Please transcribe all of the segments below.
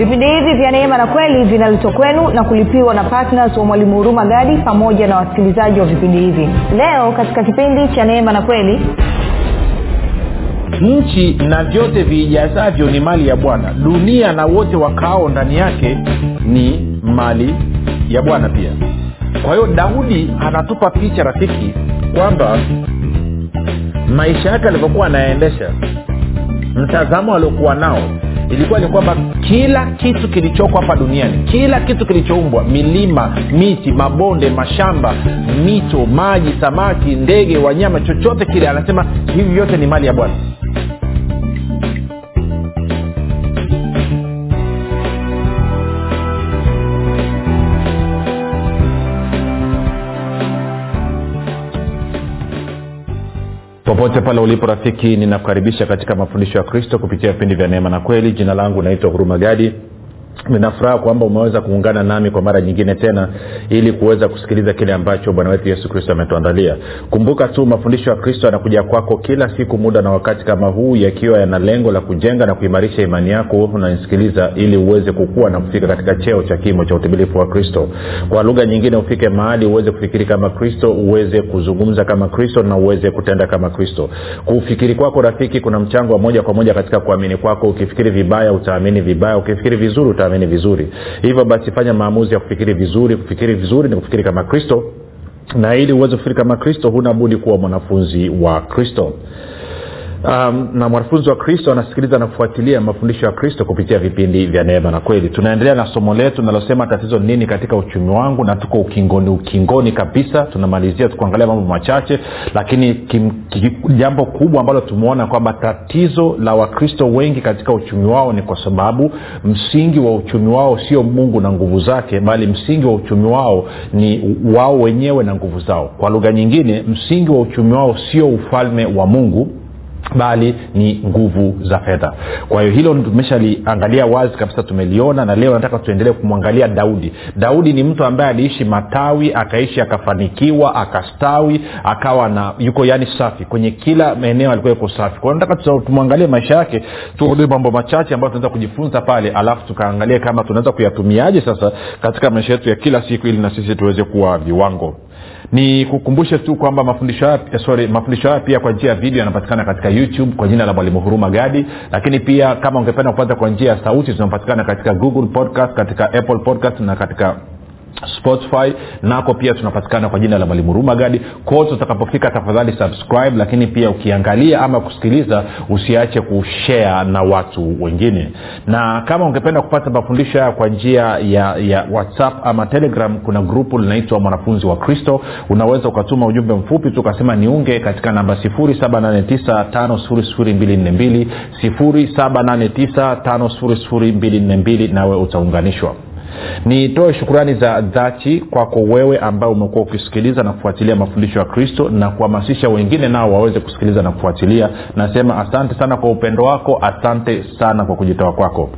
vipindi hivi vya neema na kweli vinaletwa kwenu na kulipiwa na ptns wa mwalimu huruma gadi pamoja na wasikilizaji wa vipindi hivi. Leo katika kipindi cha neema na kweli nchi na vyote viijazavyo ni mali ya bwana. Dunia na wote wakaao ndani yake ni mali ya bwana pia. Kwa hiyo daudi anatupa picha rafiki kwamba maisha yake alivyokuwa anayaendesha mtazamo aliokuwa nao ilikuwa ni kwamba kila kitu kilichoko hapa duniani kila kitu kilichoumbwa milima miti mabonde mashamba mito maji samaki ndege wanyama chochote kile anasema hivi vyote ni mali ya bwana popote pale ulipo rafiki ninakukaribisha katika mafundisho ya kristo kupitia vipindi vya neema na kweli. Jina langu naitwa huruma gadi ninafuraha kwamba umeweza kuungana nami kwa mara nyingine tena ili kuweza kusikiliza kile ambacho bwana wetu yesu kristo ametuandalia. Kumbuka tu mafundisho ya kristo yanakuja kwako kila siku muda na wakati kama huu yakiwa yana lengo la kujenga na kuimarisha imani yako unanisikiliza ili uweze kukua na kufika katika cheo cha kimo cha utimilifu wa kristo. Kwa lugha nyingine ufike mahali uweze kufikiri kama kristo uweze kuzungumza kama kristo na uweze kutenda kama kristo. Kufikiri kwako rafiki kuna mchango wa moja kwa moja katika kuamini kwako. Ukifikiri vibaya utaamini vibaya. Ukifikiri vizuri utaamini vizuri. Hivyo basi fanya maamuzi ya kufikiri vizuri. Kufikiri vizuri ni kufikiri kama kristo. Na ili uweze kufikiri kama kristo huna budi kuwa mwanafunzi wa kristo um, na mwanafunzi wa kristo anasikiliza na kufuatilia mafundisho ya kristo kupitia vipindi vya neema na kweli. Tunaendelea na somo letu linalosema tatizo nini katika uchumi wangu na tuko ukingoni ukingoni kabisa. Tunamalizia tukuangalia mambo machache lakini kim, kim, jambo kubwa ambalo tumeona kwamba tatizo la wakristo wengi katika uchumi wao ni kwa sababu msingi wa uchumi wao sio mungu na nguvu zake bali msingi wa uchumi wao ni wao wenyewe na nguvu zao. Kwa lugha nyingine msingi wa uchumi wao sio ufalme wa mungu bali ni nguvu za fedha. Kwa hiyo hilo tumeshaliangalia wazi kabisa tumeliona na leo nataka tuendelee kumwangalia daudi. Daudi ni mtu ambaye aliishi matawi akaishi akafanikiwa akastawi akawa na yuko yani safi. Kwenye kila maeneo alikuwa yuko safi. Kwa nataka tumwangalie maisha yake tuone mambo machache ambayo tunaweza kujifunza pale alafu tukaangalie kama tunaweza kuyatumiaje sasa katika maisha yetu ya kila siku ili na sisi tuweze kuwa viwango ni kukumbushe tu kwamba mafundisho haya sorry mafundisho haya pia kwa njia ya video yanapatikana katika youtube kwa jina la mwalimu huruma gadi. Lakini pia kama ungependa kupata kwa njia ya sauti zinapatikana katika google podcast katika apple podcast na katika spotify nako pia tunapatikana kwa jina la mwalimu rumagadi. Kote utakapofika tafadhali subscribe lakini pia ukiangalia ama kusikiliza usiache kushare na watu wengine. Na kama ungependa kupata mafundisho haya kwa njia ya, ya whatsapp ama telegram kuna grupu linaitwa mwanafunzi wa kristo. Unaweza ukatuma ujumbe mfupi tu ukasema niunge katika namba 7895242 7895242 nawe utaunganishwa nitoe shukurani za dhati kwako wewe ambao umekuwa ukisikiliza na kufuatilia mafundisho ya kristo na kuhamasisha wengine nao waweze kusikiliza na kufuatilia. Nasema asante sana kwa upendo wako asante sana kwa kujitoa kwako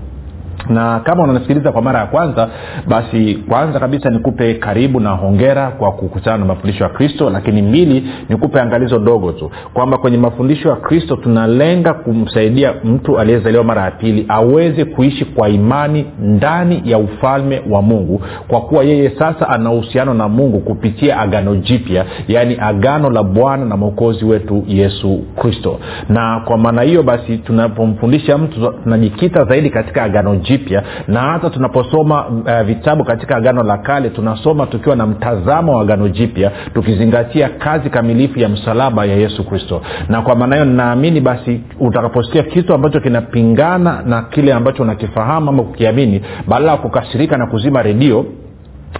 na kama unanisikiliza kwa mara ya kwanza basi kwanza kabisa nikupe karibu na hongera kwa kukutana na mafundisho ya kristo lakini mbili nikupe angalizo dogo tu kwamba kwenye mafundisho ya kristo tunalenga kumsaidia mtu aliyezaliwa mara ya pili aweze kuishi kwa imani ndani ya ufalme wa mungu kwa kuwa yeye sasa ana uhusiano na mungu kupitia agano jipya yaani agano la bwana na mwokozi wetu yesu kristo. Na kwa maana hiyo basi tunapomfundisha mtu tunajikita zaidi katika agano jipya na hata tunaposoma uh, vitabu katika agano la kale tunasoma tukiwa na mtazamo wa agano jipya tukizingatia kazi kamilifu ya msalaba ya yesu kristo. Na kwa maana hiyo ninaamini basi utakaposikia kitu ambacho kinapingana na kile ambacho unakifahamu ama kukiamini badala ya kukasirika na kuzima redio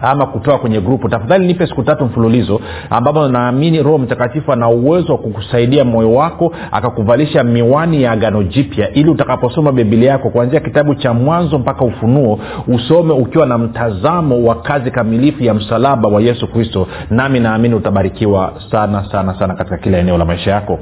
ama kutoa kwenye grupu tafadhali nipe siku tatu mfululizo ambapo naamini roho mtakatifu ana uwezo wa kukusaidia moyo wako akakuvalisha miwani ya agano jipya ili utakaposoma bibilia yako kuanzia kitabu cha mwanzo mpaka ufunuo usome ukiwa na mtazamo wa kazi kamilifu ya msalaba wa yesu kristo. Nami naamini utabarikiwa sana sana sana katika kila eneo la maisha yako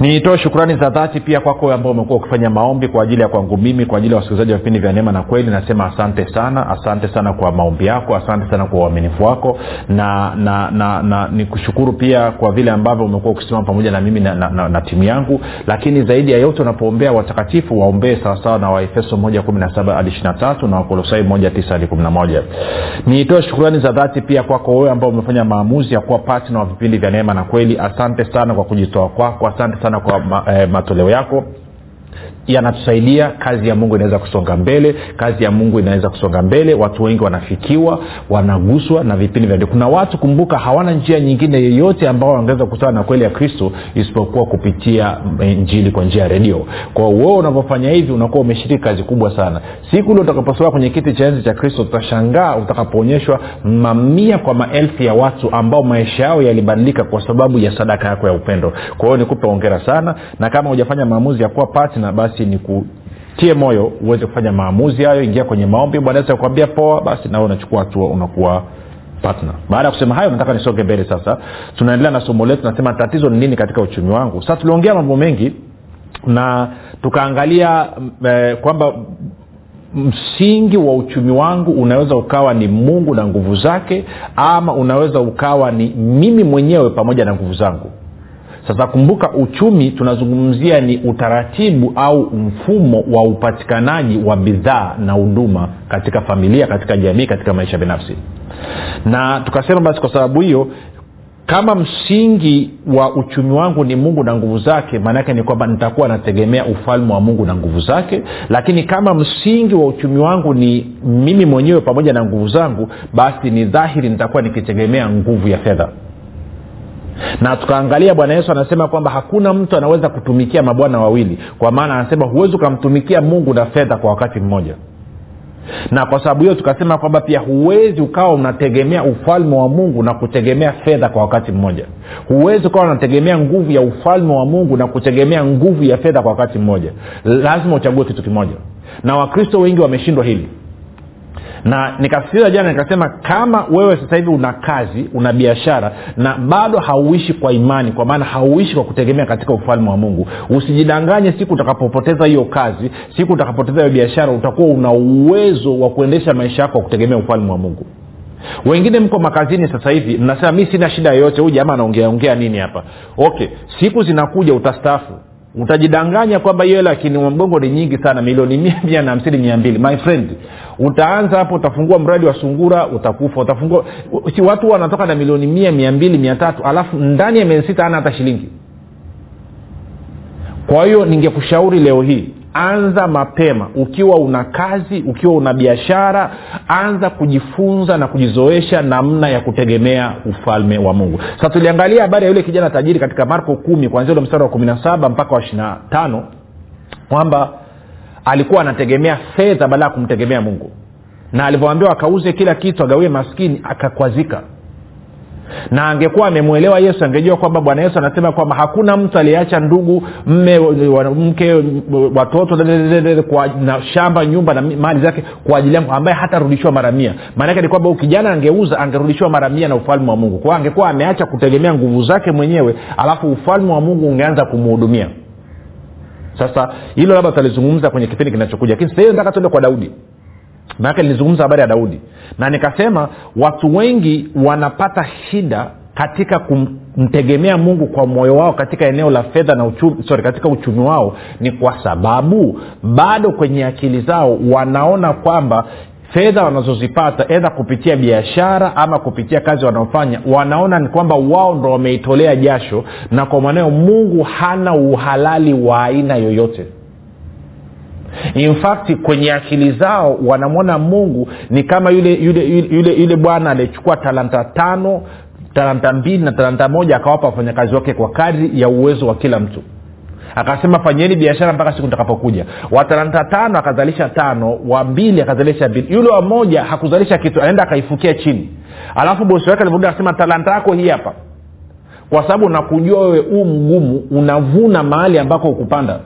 nitoe shukrani za dhati pia kwako ambao umekuwa ukifanya maombi kwa ajili ya kwangu mimi kwa ajili ya wasikilizaji wa vipindi vya neema na kweli. Nasema asante sana asante sana kwa maombi yako asante sana kwa uaminifu wako. Na na na, na nikushukuru pia kwa vile ambavyo umekuwa ukisimama pamoja na mimi na, na, na, na timu yangu. Lakini zaidi ya yote unapoombea watakatifu waombee sawasawa na waefeso 17 hadi 23 na wakolosai 19 hadi 11 nitoe shukrani za dhati pia kwako wewe ambao umefanya maamuzi ya kuwa patna wa vipindi vya neema na kweli. Asante sana kwa kujitoa kwako asante sana kwa ma, eh, matoleo yako yanatusaidia kazi ya mungu inaweza kusonga mbele kazi ya mungu inaweza kusonga mbele watu wengi wanafikiwa wanaguswa na vipindi vya kuna watu kumbuka hawana njia nyingine yeyote ambao wangeweza kukutana na kweli ya kristo isipokuwa kupitia njili kwa njia ya redio. Kwa wewe unavyofanya hivi unakuwa umeshiriki kazi kubwa sana. Siku ile utakaposoa kwenye kiti cha enzi cha kristo utashangaa utakapoonyeshwa mamia kwa maelfu ya watu ambao maisha yao yalibadilika kwa sababu ya sadaka yako ya upendo. Kwa hiyo nikupe ongera sana na kama hujafanya maamuzi ya kuwa patna ni kutie moyo uweze kufanya maamuzi hayo ingia kwenye maombi. Bwana yesu poa basi nawe unachukua hatua unakuwa partner. Baada ya kusema hayo nataka nisonge mbele sasa. Tunaendelea na somo letu nasema tatizo ni nini katika uchumi wangu? Sasa tuliongea mambo mengi na tukaangalia eh, kwamba msingi wa uchumi wangu unaweza ukawa ni mungu na nguvu zake ama unaweza ukawa ni mimi mwenyewe pamoja na nguvu zangu sasa kumbuka uchumi tunazungumzia ni utaratibu au mfumo wa upatikanaji wa bidhaa na huduma katika familia katika jamii katika maisha binafsi. Na tukasema basi kwa sababu hiyo kama msingi wa uchumi wangu ni mungu na nguvu zake maanaake ni kwamba nitakuwa nategemea ufalme wa mungu na nguvu zake. Lakini kama msingi wa uchumi wangu ni mimi mwenyewe pamoja na nguvu zangu basi ni dhahiri nitakuwa nikitegemea nguvu ya fedha na tukaangalia bwana yesu anasema kwamba hakuna mtu anaweza kutumikia mabwana wawili. Kwa maana anasema huwezi ukamtumikia mungu na fedha kwa wakati mmoja. Na kwa sababu hiyo tukasema kwamba pia huwezi ukawa unategemea ufalme wa mungu na kutegemea fedha kwa wakati mmoja. Huwezi ukawa unategemea nguvu ya ufalme wa mungu na kutegemea nguvu ya fedha kwa wakati mmoja. Lazima uchague kitu kimoja. Na wakristo wengi wameshindwa hili na nikasitiza jana nikasema kama wewe sasa hivi una kazi una biashara na bado hauishi kwa imani kwa maana hauishi kwa kutegemea katika ufalme wa mungu usijidanganye siku utakapopoteza hiyo kazi siku utakapoteza hiyo biashara utakuwa una uwezo wa kuendesha maisha yako kwa kutegemea ufalme wa mungu. Wengine mko makazini sasa hivi mnasema mi sina shida yoyote. Huyu jamaa anaongeaongea nini hapa? Okay siku zinakuja utastaafu utajidanganya kwamba hiyo hela mgongo ni nyingi sana milioni mia mia na hamsini mia mbili. My friend utaanza hapo utafungua mradi wa sungura utakufa utafungua. Si watu wanatoka na milioni mia mia mbili mia tatu alafu ndani ya miezi sita ana hata shilingi. Kwa hiyo ningekushauri leo hii anza mapema. Ukiwa una kazi ukiwa una biashara anza kujifunza na kujizoesha namna ya kutegemea ufalme wa mungu. Sasa tuliangalia habari ya yule kijana tajiri katika marko kumi kwanzia ule mstari wa kumi na saba mpaka wa ishirina tano kwamba alikuwa anategemea fedha badala ya kumtegemea mungu. Na alivyoambiwa akauze kila kitu agawie maskini akakwazika na angekuwa amemwelewa yesu angejua kwamba bwana yesu anasema kwamba hakuna mtu aliyeacha ndugu mme mke watoto na shamba nyumba na mali zake kwa ajili yangu ambaye hatarudishiwa mara mia. Maanake ni kwamba kijana angeuza angerudishiwa mara mia na ufalme wa mungu. Kwao angekuwa ameacha kutegemea nguvu zake mwenyewe alafu ufalme wa mungu ungeanza kumhudumia. Sasa hilo labda tutalizungumza kwenye kipindi kinachokuja. Lakini sasa nataka tuende kwa daudi maanake nilizungumza habari ya daudi. Na nikasema watu wengi wanapata shida katika kumtegemea mungu kwa moyo wao katika eneo la fedha na uchumi, sorry, katika uchumi wao ni kwa sababu bado kwenye akili zao wanaona kwamba fedha wanazozipata edha kupitia biashara ama kupitia kazi wanaofanya wanaona ni kwamba wao ndo wameitolea jasho na kwa maneo mungu hana uhalali wa aina yoyote in kwenye akili zao wanamwona mungu ni kama yule yule yule, yule, yule bwana aliyechukua talanta tano talanta mbili na talanta moja akawapa wafanyakazi wake kwa kadri ya uwezo wa kila mtu. Akasema fanyeni biashara mpaka siku nitakapokuja. Watalanta tano akazalisha tano wa mbili akazalisha mbili. Yule wa moja hakuzalisha kitu anaenda akaifukia chini. Alafu bosi wake alivyorudi akasema talanta yako hii hapa. Kwa sababu nakujua wewe huu mgumu unavuna mahali ambako ukupanda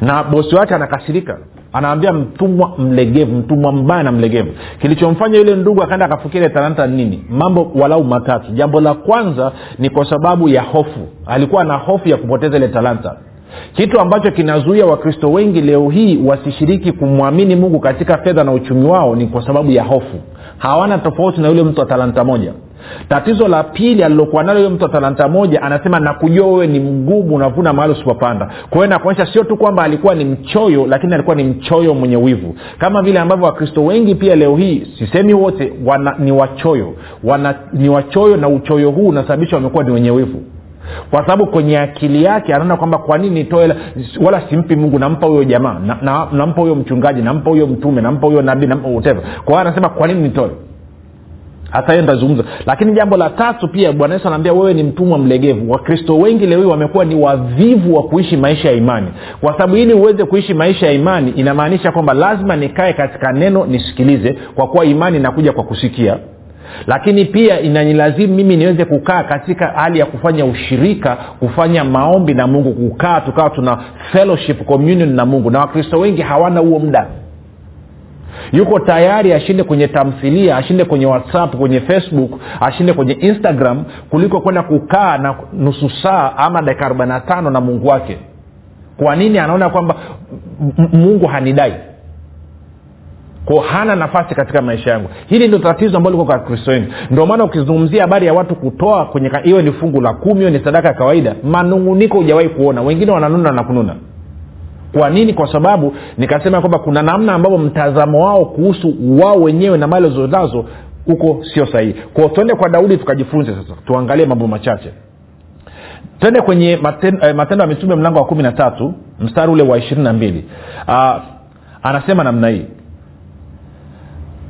na bosi wake anakasirika. Anaambia mtumwa mlegevu mtumwa mbaya na mlegevu. Kilichomfanya yule ndugu akaenda akafikiri talanta nini? Mambo walau matatu. Jambo la kwanza ni kwa sababu ya hofu. Alikuwa na hofu ya kupoteza ile talanta. Kitu ambacho kinazuia wakristo wengi leo hii wasishiriki kumwamini mungu katika fedha na uchumi wao ni kwa sababu ya hofu. Hawana tofauti na yule mtu wa talanta moja tatizo la pili alilokuwa nalo huyo mtu wa talanta moja anasema nakujua wewe ni mgumu unavuna mahali usipopanda. Kwa hiyo nakuonyesha sio tu kwamba alikuwa ni mchoyo lakini alikuwa ni mchoyo mwenye wivu. Kama vile ambavyo wakristo wengi pia leo hii sisemi wote wana, ni wachoyo. Wana, ni wachoyo na uchoyo huu unasababisha wamekuwa ni wenye wivu. Kwa sababu kwenye akili yake anaona kwamba kwa nini nitoe wala simpi mungu nampa huyo jamaa na, na, nampa huyo mchungaji nampa huyo mtume nampa huyo nabii nampa whatever. Kwa hiyo anasema kwa nini nitoe hata lakini jambo la tatu pia bwana yesu anaambia wewe ni mtumwa mlegevu. Wakristo wengi leo wamekuwa ni wavivu wa kuishi maisha ya imani. Kwa sababu ili uweze kuishi maisha ya imani inamaanisha kwamba lazima nikae katika neno nisikilize kwa kuwa imani inakuja kwa kusikia. Lakini pia inanilazimu mimi niweze kukaa katika hali ya kufanya ushirika kufanya maombi na mungu kukaa tukawa tuna fellowship communion na mungu. Na wakristo wengi hawana huo muda yuko tayari ashinde kwenye tamthilia ashinde kwenye whatsapp kwenye facebook ashinde kwenye instagram kuliko kwenda kukaa na nusu saa ama dakika 45 na mungu wake. Kwa nini anaona kwamba mungu hanidai? Ko hana nafasi katika maisha yangu. Hili ndio tatizo ambalo liko kwa kristo wengi ndio maana ukizungumzia habari ya watu kutoa kwenye hiyo ni fungu la kumi hiyo ni sadaka ya kawaida manunguniko hujawahi kuona. Wengine wananuna na kununa kwa nini? Kwa sababu nikasema kwamba kuna namna ambavyo mtazamo wao kuhusu wao wenyewe na mali zonazo huko sio sahihi. Kwao tuende kwa daudi tukajifunze sasa. Tuangalie mambo machache. Twende kwenye matendo, eh, matendo ya mitume mlango wa kumi na tatu mstari ule wa ishirini na mbili. Uh, anasema namna hii.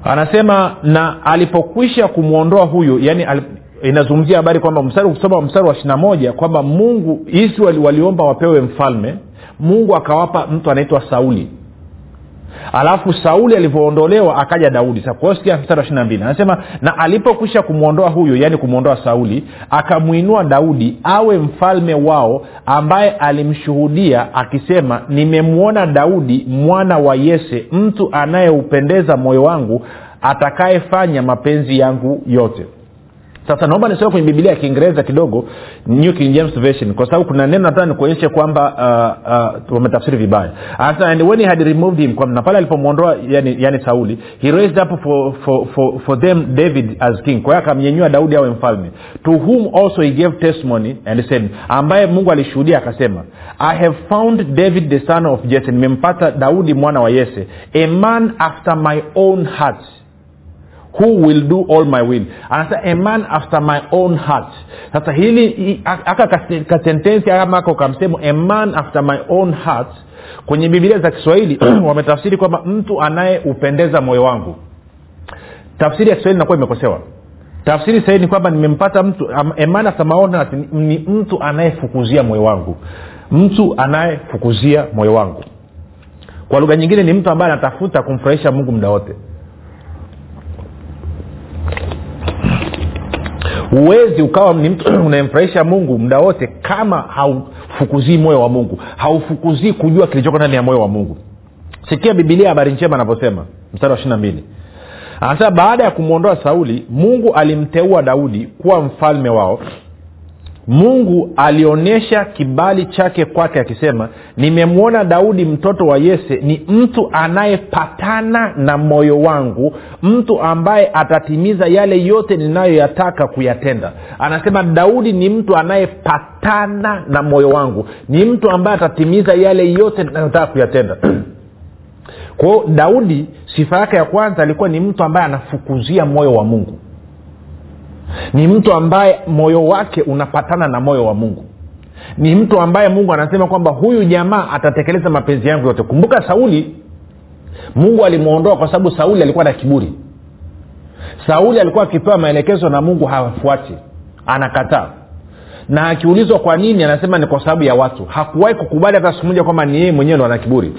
Anasema na alipokwisha kumwondoa huyu yani alip, inazungumzia habari kwamba mstari kusoma mstari wa ishirina moja kwamba mungu israeli waliomba wapewe mfalme mungu akawapa mtu anaitwa sauli. Alafu sauli alivyoondolewa akaja daudi. Sikia mstari wa ishiri anasema na alipokwisha kumwondoa huyo yaani kumwondoa sauli akamwinua daudi awe mfalme wao ambaye alimshuhudia akisema nimemwona daudi mwana wa yese mtu anayeupendeza moyo wangu atakayefanya mapenzi yangu yote sasa naomba nisome kwenye bibilia ya kiingereza kidogo new king james version kwa sababu kuna neno nataka nikuonyeshe kwamba uh, uh, wametafsiri vibaya. And when he had removed him na pale alipomwondoa yani, yani sauli he raised up for, for, for, for them david as king. Kwa hiyo akamnyenyua daudi awe mfalme. To whom also he gave testimony and said ambaye mungu alishuhudia akasema i have found david the son of jesse nimempata daudi mwana wa yese a man after my own heart who will do all my will? Anasema a man after my own heart. Sasa hili aka kasentensi ama aka kamsemo a man after my own heart kwenye bibilia za kiswahili wametafsiri kwamba mtu anayeupendeza moyo wangu. Tafsiri ya kiswahili inakuwa imekosewa. Tafsiri sahii ni kwamba nimempata mtu emana ni, ni mtu anayefukuzia moyo wangu. Mtu anayefukuzia moyo wangu. Kwa lugha nyingine ni mtu ambaye anatafuta kumfurahisha mungu muda wote huwezi ukawa ni mtu unayemfurahisha mungu muda wote kama haufukuzii moyo wa mungu. Haufukuzii kujua kilichoko ndani ya moyo wa mungu. Sikia bibilia habari njema anavyosema mstari wa ishiri mbili. Anasema baada ya kumwondoa sauli mungu alimteua daudi kuwa mfalme wao mungu alionyesha kibali chake kwake akisema nimemwona daudi mtoto wa yese ni mtu anayepatana na moyo wangu mtu ambaye atatimiza yale yote ninayoyataka kuyatenda. Anasema daudi ni mtu anayepatana na moyo wangu ni mtu ambaye atatimiza yale yote ninayotaka kuyatenda. Kwao daudi sifa yake ya kwanza alikuwa ni mtu ambaye anafukuzia moyo wa mungu ni mtu ambaye moyo wake unapatana na moyo wa mungu. Ni mtu ambaye mungu anasema kwamba huyu jamaa atatekeleza mapenzi yangu yote. Kumbuka sauli. Mungu alimwondoa kwa sababu sauli alikuwa na kiburi. Sauli alikuwa akipewa maelekezo na mungu hawafuati anakataa. Na akiulizwa kwa nini anasema ni kwa sababu ya watu. Hakuwahi kukubali hata siku moja kwamba ni yeye mwenyewe ndo ana kiburi.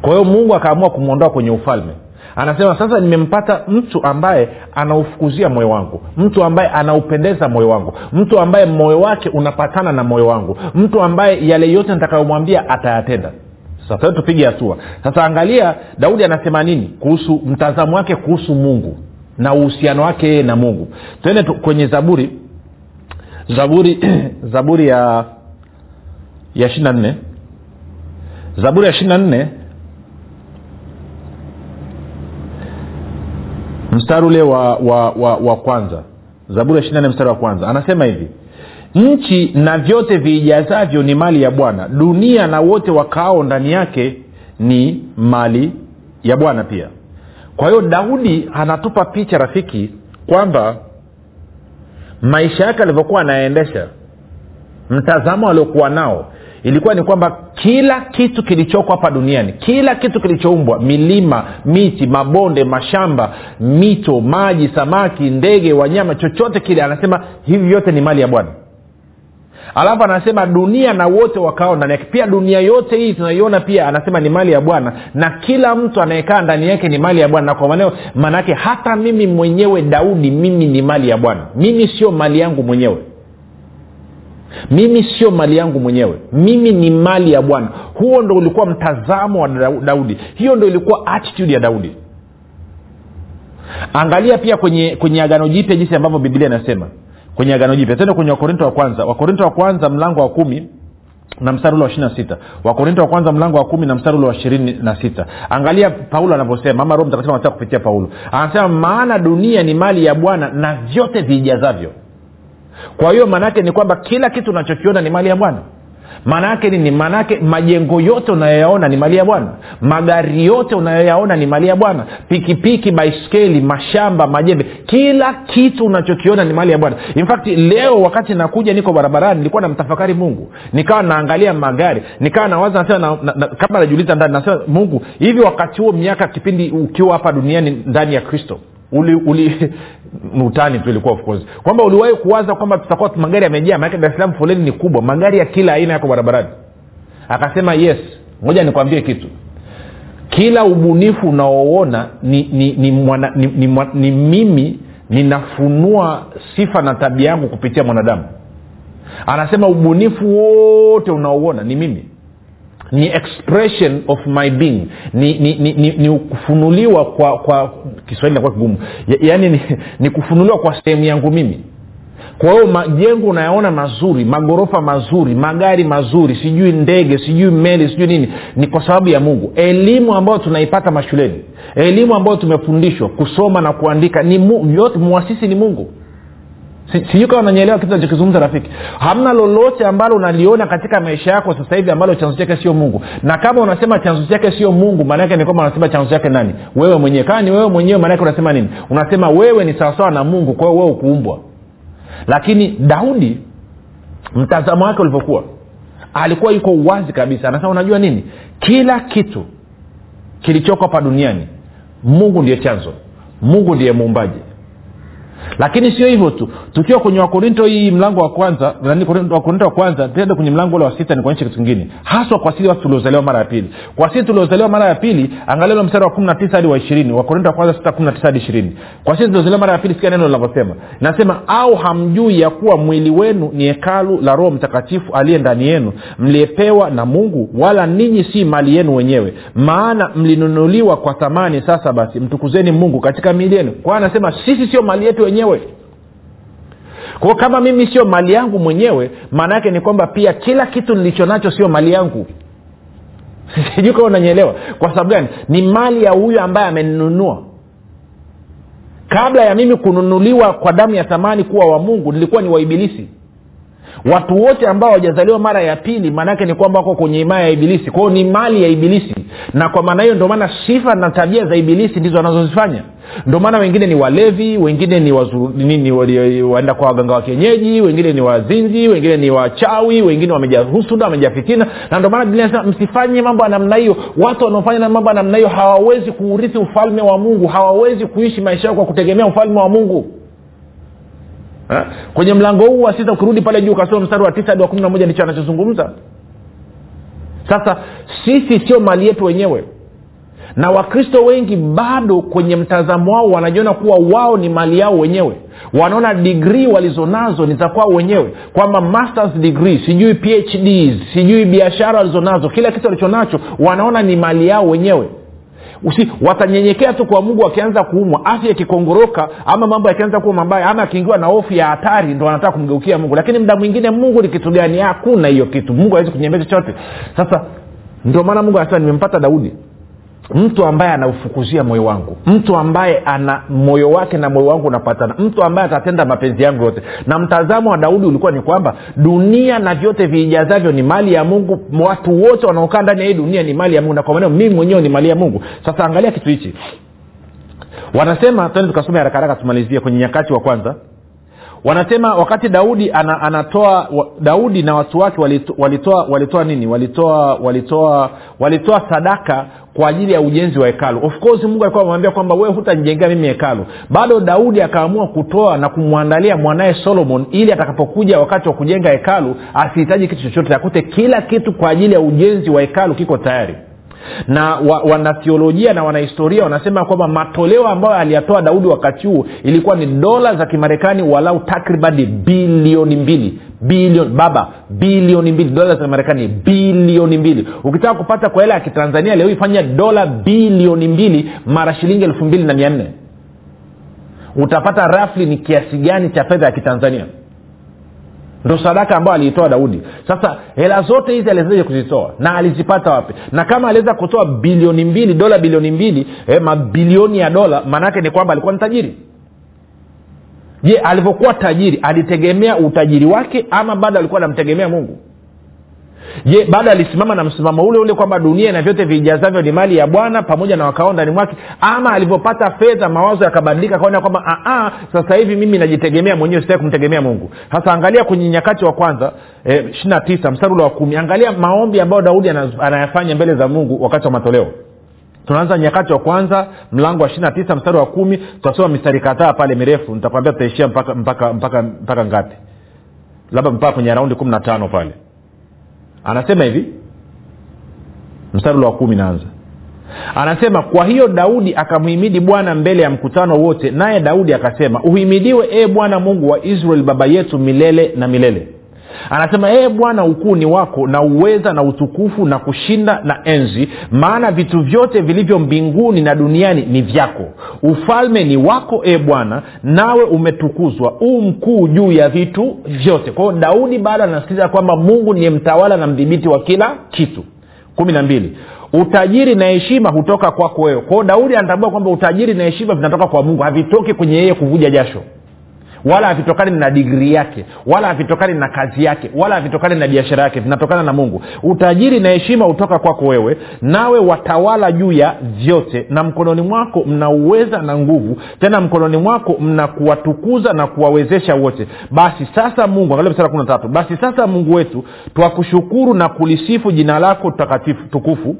Kwa hiyo mungu akaamua kumwondoa kwenye ufalme anasema sasa nimempata mtu ambaye anaufukuzia moyo wangu mtu ambaye anaupendeza moyo wangu mtu ambaye moyo wake unapatana na moyo wangu mtu ambaye yale yote nitakayomwambia atayatenda. Sasa tupige hatua. Sasa angalia daudi anasema nini kuhusu mtazamo wake kuhusu mungu na uhusiano wake yeye na mungu. Twende kwenye zaburi zaburi zaburi ya ya ishiri na nne. Zaburi ya ishiri na nne mstari ule wa, wa, wa, wa kwanza. Zaburi ya ishiri mstari wa kwanza. Anasema hivi nchi na vyote viijazavyo ni mali ya bwana. Dunia na wote wakaao ndani yake ni mali ya bwana pia. Kwa hiyo daudi anatupa picha rafiki kwamba maisha yake alivyokuwa anaendesha mtazamo aliokuwa nao ilikuwa ni kwamba kila kitu kilichoko hapa duniani kila kitu kilichoumbwa milima miti mabonde mashamba mito maji samaki ndege wanyama chochote kile anasema hivi vyote ni mali ya bwana. Alafu anasema dunia na wote wakao ndani yake. Pia dunia yote hii tunaiona pia anasema ni mali ya bwana. Na kila mtu anayekaa ndani yake ni mali ya bwana. Na kwa maneo maanaake hata mimi mwenyewe daudi mimi ni mali ya bwana. Mimi sio mali yangu mwenyewe mimi sio mali yangu mwenyewe. Mimi ni mali ya bwana. Huo ndo ulikuwa mtazamo wa daudi. Hiyo ndo ilikuwa attitude ya daudi. Angalia pia kwenye kwenye agano jipya jinsi ambavyo biblia inasema. Kwenye agano jipya. Tende kwenye wakorinto wa kwanza. Wakorinto wa kwanza mlango wa kumi na mstari ule wa ishirina sita. Wakorinto wa kwanza mlango wa kumi na mstari ule wa ishirini na sita. Angalia paulo anavyosema ama roho mtakatifu anataka kupitia paulo. Anasema maana dunia ni mali ya bwana na vyote viijazavyo kwa hiyo maanaake ni kwamba kila kitu unachokiona ni mali ya bwana. Maanaake nini? Maanaake majengo yote unayoyaona ni mali ya bwana. Magari yote unayoyaona ni mali ya bwana. Pikipiki baiskeli mashamba majembe. Kila kitu unachokiona ni mali ya bwana. Infact leo wakati nakuja niko barabarani nilikuwa namtafakari mungu. Nikawa naangalia magari. Nikawa nawaza nasema na, na, na, kama najiuliza ndani nasema mungu hivi wakati huo miaka kipindi ukiwa hapa duniani ndani ya kristo uli, uli utani tu ilikuwa of course. Kwamba uliwahi kuwaza kwamba tutakuwa magari yamejaa? Maanake dar salaam foleni ni kubwa. Magari ya kila aina yako barabarani. Akasema yes. Moja nikwambie kitu. Kila ubunifu unaoona ni, ni, ni, mwana, ni, ni, ni, ni mimi ninafunua sifa na tabia yangu kupitia mwanadamu. Anasema ubunifu wote unaouona ni mimi ni expression of my being. Ni ni, ni, ni, ni kufunuliwa kwa kwa kiswahili nakuwa kigumu. Yaani ni, ni kufunuliwa kwa sehemu yangu mimi. Kwa hiyo majengo unayaona mazuri magorofa mazuri magari mazuri sijui ndege sijui meli sijui nini ni kwa sababu ya mungu. Elimu ambayo tunaipata mashuleni elimu ambayo tumefundishwa kusoma na kuandika ni mu, yote muasisi ni mungu sijui kama nanyelewa kitu nachokizungumza rafiki. Hamna lolote ambalo unaliona katika maisha yako sasa hivi ambalo chanzo chake sio mungu. Na kama unasema chanzo chake sio mungu maanaake ni kwamba unasema chanzo chake nani? Wewe mwenyewe. Kama ni wewe mwenyewe maanake unasema nini? Unasema wewe ni sawasawa na mungu kwa hiyo wewe ukuumbwa lakini daudi mtazamo wake ulivyokuwa alikuwa yuko uwazi kabisa. Anasema unajua nini? Kila kitu kilichoko hapa duniani mungu ndiye chanzo. Mungu ndiye muumbaji lakini sio hivyo tu. Tukiwa kwenye wakorinto hii mlango wa kwanza wakorinto wa kwanza tende kwenye mlango ule wa sita nikuonyeshe kitu kingine. Haswa kwa sili watu tuliozaliwa mara ya pili. Kwa sisi tuliozaliwa mara ya pili angalia mstari wa kumi na tisa hadi wa ishirini wakorinto wa kwanza sita kumi na tisa hadi ishirini. Kwa sisi tuliozaliwa mara ya pili sikia neno linavyosema. Nasema au hamjui ya kuwa mwili wenu ni hekalu la roho mtakatifu aliye ndani yenu mliyepewa na mungu wala ninyi si mali yenu wenyewe. Maana mlinunuliwa kwa thamani. Sasa basi mtukuzeni mungu katika miili yenu. Kwa anasema sisi sio mali yetu wenyewe kwao kama mimi sio mali yangu mwenyewe maana yake ni kwamba pia kila kitu nilicho nacho sio mali yangu. Sijui kama unanyelewa kwa sababu gani? Ni mali ya huyo ambaye ameninunua. Kabla ya mimi kununuliwa kwa damu ya thamani kuwa wa mungu nilikuwa ni waibilisi watu wote ambao wajazaliwa mara ya pili maanaake ni kwamba wako kwenye imaya ya ibilisi. Kwao ni mali ya ibilisi. Na kwa maana hiyo ndio maana sifa na tabia za ibilisi ndizo wanazozifanya ndio maana wengine ni walevi wengine ni waenda kwa waganga wa kienyeji wengine ni wazinzi wengine ni wachawi wengine wamejaa husuda wamejaa na ndio maana biblia inasema msifanye mambo ya namna hiyo. Watu wanaofanya mambo ya namna hiyo hawawezi kuurithi ufalme wa mungu hawawezi kuishi maisha yao kwa kutegemea ufalme wa mungu. Ha? kwenye mlango huu wa sita ukirudi pale juu ukasoma mstari wa tisa hadi wa kumi na moja ndicho anachozungumza. Sasa sisi sio mali yetu wenyewe na wakristo wengi bado kwenye mtazamo wao wanajiona kuwa wao ni mali yao wenyewe. Wanaona digrii walizonazo ni za kwao wenyewe. Kwamba masters degree sijui phds sijui biashara walizonazo kila kitu walichonacho wanaona ni mali yao wenyewe. Usi watanyenyekea tu kwa mungu akianza kuumwa afya ikikongoroka ama mambo yakianza kuwa mabaya ama akiingiwa na hofu ya hatari ndo anataka kumgeukia mungu. Lakini mda mwingine mungu ni kitu gani? Hakuna hiyo kitu. Mungu hawezi kunyembea chochote. Sasa ndio maana mungu anasema nimempata daudi mtu ambaye anaufukuzia moyo wangu. Mtu ambaye ana moyo wake na moyo wangu unapatana. Mtu ambaye atatenda mapenzi yangu yote. Na mtazamo wa daudi ulikuwa ni kwamba dunia na vyote viijazavyo ni mali ya mungu. Watu wote wanaokaa ndani ya hii dunia ni mali ya mungu. Na kwa maneo mimi mwenyewe ni mali ya mungu. Sasa angalia kitu hichi. Wanasema tende tukasoma haraka haraka tumalizie kwenye nyakati wa kwanza wanasema wakati daudi ana, anatoa wa, daudi na watu wake walitoa walitoa, nini? Walitoa walitoa walitoa sadaka kwa ajili ya ujenzi wa hekalu. Of course mungu alikuwa amemwambia kwamba wewe hutanijengea mimi hekalu. Bado daudi akaamua kutoa na kumwandalia mwanaye solomon ili atakapokuja wakati wa kujenga hekalu asihitaji kitu chochote akute kila kitu kwa ajili ya ujenzi wa hekalu kiko tayari na wa, wanathiolojia na wanahistoria wanasema kwamba matoleo ambayo aliyatoa daudi wakati huu ilikuwa ni dola za kimarekani walau takribani bilioni mbili. Bilioni baba bilioni mbili. Dola za marekani bilioni mbili. Ukitaka kupata kwa hela ya kitanzania leo ifanya dola bilioni mbili mara shilingi elfu mbili na mia nne. Utapata rafli ni kiasi gani cha fedha ya kitanzania ndo sadaka ambayo aliitoa daudi. Sasa hela zote hizi aliwezaje kuzitoa? Na alizipata wapi? Na kama aliweza kutoa bilioni mbili dola bilioni mbili eh, mabilioni ya dola maanaake ni kwamba alikuwa ni tajiri. Je alivyokuwa tajiri alitegemea utajiri wake ama bado alikuwa anamtegemea mungu je bado alisimama na msimamo ule ule kwamba dunia na vyote viijazavyo ni mali ya bwana pamoja na wakao ndani mwake ama alivyopata fedha mawazo yakabadilika kaona kwamba sasa hivi mimi najitegemea mwenyewe sitaki kumtegemea mungu. Sasa angalia kwenye nyakati wa kwanza eh, ishirina tisa wa kumi angalia maombi ambayo daudi anayafanya mbele za mungu wakati wa matoleo. Tunaanza nyakati wa kwanza mlango wa ishirina tisa mstari wa kumi tutasoma mistari kadhaa pale mirefu nitakwambia tutaishia mpaka mpaka mpaka mpaka ngapi. Labda mpaka kwenye raundi kumi na tano pale anasema hivi mstari wa kumi naanza. Anasema kwa hiyo daudi akamhimidi bwana mbele ya mkutano wote naye daudi akasema uhimidiwe ee bwana mungu wa israeli baba yetu milele na milele anasema ee bwana ukuu ni wako na uweza na utukufu na kushinda na enzi maana vitu vyote vilivyo mbinguni na duniani ni vyako. Ufalme ni wako ee bwana nawe umetukuzwa. Uu mkuu juu ya vitu vyote. Kwao daudi bado anasikiliza kwamba mungu ni mtawala na mdhibiti wa kila kitu. Kumi na mbili. Utajiri na heshima hutoka kwako wewe. Kwao daudi anatambua kwamba utajiri na heshima vinatoka kwa mungu havitoki kwenye yeye kuvuja jasho wala havitokani na digrii yake wala havitokani na kazi yake wala havitokani na biashara yake vinatokana na mungu. Utajiri na heshima hutoka kwako wewe nawe watawala juu ya vyote na mkononi mwako mna uweza na nguvu tena mkononi mwako mna kuwatukuza na kuwawezesha wote. Basi sasa mungu angalia na tatu basi sasa mungu wetu twakushukuru na kulisifu jina lako takatifu tukufu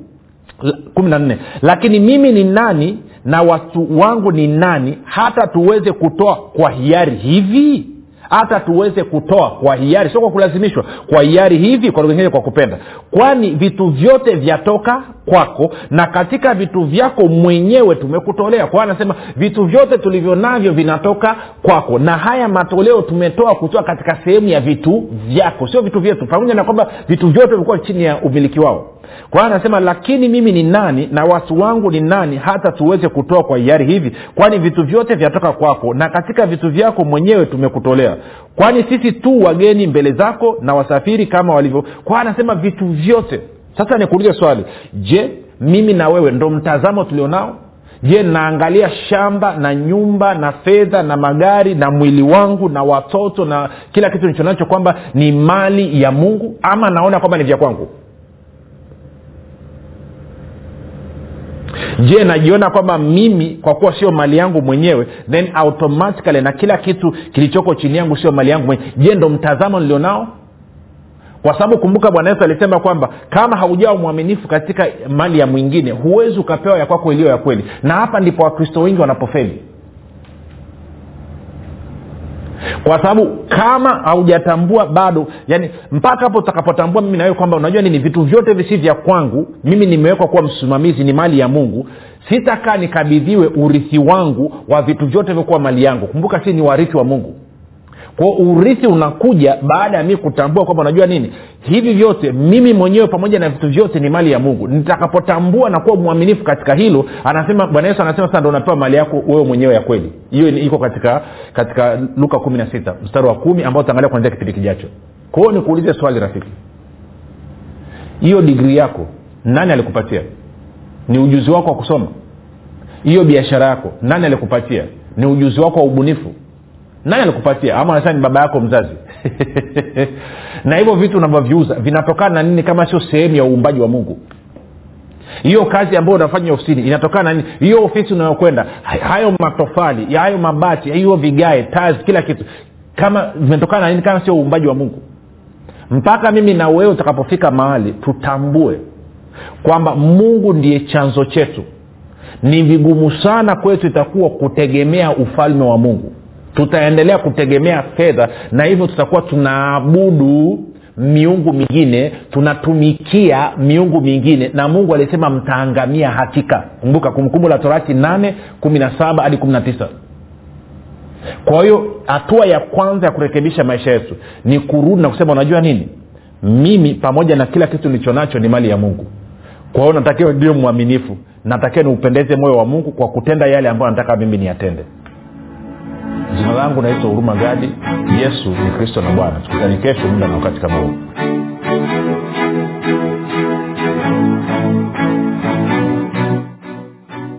kumi na nne. Lakini mimi ni nani na watu wangu ni nani hata tuweze kutoa kwa hiari hivi? Hata tuweze kutoa kwa hiari. Sio kwa kulazimishwa. Kwa hiari hivi kwa kwa kupenda. Kwani vitu vyote vyatoka kwako na katika vitu vyako mwenyewe tumekutolea. Kwa anasema vitu vyote tulivyo navyo vinatoka kwako na haya matoleo tumetoa kutoa katika sehemu ya vitu vyako. Sio vitu vyetu pamoja na kwamba vitu vyote vilikuwa chini ya umiliki wao. Kwa anasema lakini mimi ni nani na watu wangu ni nani hata tuweze kutoa kwa hiari hivi? Kwani vitu vyote vyatoka kwako na katika vitu vyako mwenyewe tumekutolea? Kwani sisi tu wageni mbele zako na wasafiri kama walivyo? Kwa anasema vitu vyote sasa nikuulize swali. Je mimi na wewe ndo mtazamo tulionao? Je naangalia shamba na nyumba na fedha na magari na mwili wangu na watoto na kila kitu nichonacho kwamba ni mali ya mungu? Ama naona kwamba ni vya kwangu? Je najiona kwamba mimi kwa kuwa sio mali yangu mwenyewe then automatically na kila kitu kilichoko chini yangu sio mali yangu mwenyewe. Je ndo mtazamo nilionao kwa sababu kumbuka bwana yesu alisema kwamba kama haujawa mwaminifu katika mali ya mwingine huwezi ukapewa ya kwako iliyo ya kweli. Na hapa ndipo wakristo wengi wanapofeli. Kwa sababu kama haujatambua bado yani mpaka hapo utakapotambua mimi nawewe kwamba unajua nini vitu vyote visi vya kwangu mimi nimewekwa kuwa msimamizi ni mali ya mungu sitakaa nikabidhiwe urithi wangu wa vitu vyote vyokuwa mali yangu. Kumbuka si ni warithi wa mungu kwao urithi unakuja baada ya mii kutambua kwamba unajua nini? Hivi vyote mimi mwenyewe pamoja na vitu vyote ni mali ya mungu. Nitakapotambua na kuwa mwaminifu katika hilo anasema bwana yesu anasema sasa ndo unapewa mali yako wewe mwenyewe ya kweli. Hiyo iko katika katika luka kumi na sita mstari wa kumi ambao utaangalia kuanzia kipindi kijacho. Kwao nikuulize swali rafiki. Hiyo digrii yako nani alikupatia? Ni ujuzi wako wa kusoma? Hiyo biashara yako nani alikupatia? Ni ujuzi wako wa ubunifu nani alikupatia? Ama anasema ni baba yako mzazi? Na hivyo vitu unavyoviuza vinatokana na nini kama sio sehemu ya uumbaji wa mungu? Hiyo kazi ambayo unafanya ofisini inatokana na nini? Hiyo ofisi unayokwenda hayo matofali hayo mabati hiyo vigae tazi kila kitu kama vimetokana na nini? Kama sio uumbaji wa mungu. Mpaka mimi na wewe utakapofika mahali tutambue kwamba mungu ndiye chanzo chetu. Ni vigumu sana kwetu itakuwa kutegemea ufalme wa mungu tutaendelea kutegemea fedha na hivyo tutakuwa tunaabudu miungu mingine tunatumikia miungu mingine na mungu alisema mtaangamia hakika. Kumbuka kumbukumbu la torati 8 17 hadi 19 kwa hiyo hatua ya kwanza ya kurekebisha maisha yetu ni kurudi na kusema unajua nini? Mimi pamoja na kila kitu nilicho nacho ni mali ya mungu. Kwa hiyo natakiwa ndio mwaminifu. Natakiwa niupendeze moyo wa mungu kwa kutenda yale ambayo nataka mimi niyatende jina langu naitwa huruma gadi. Yesu ni kristo na bwana. Tukutani kesho muda na wakati kama huu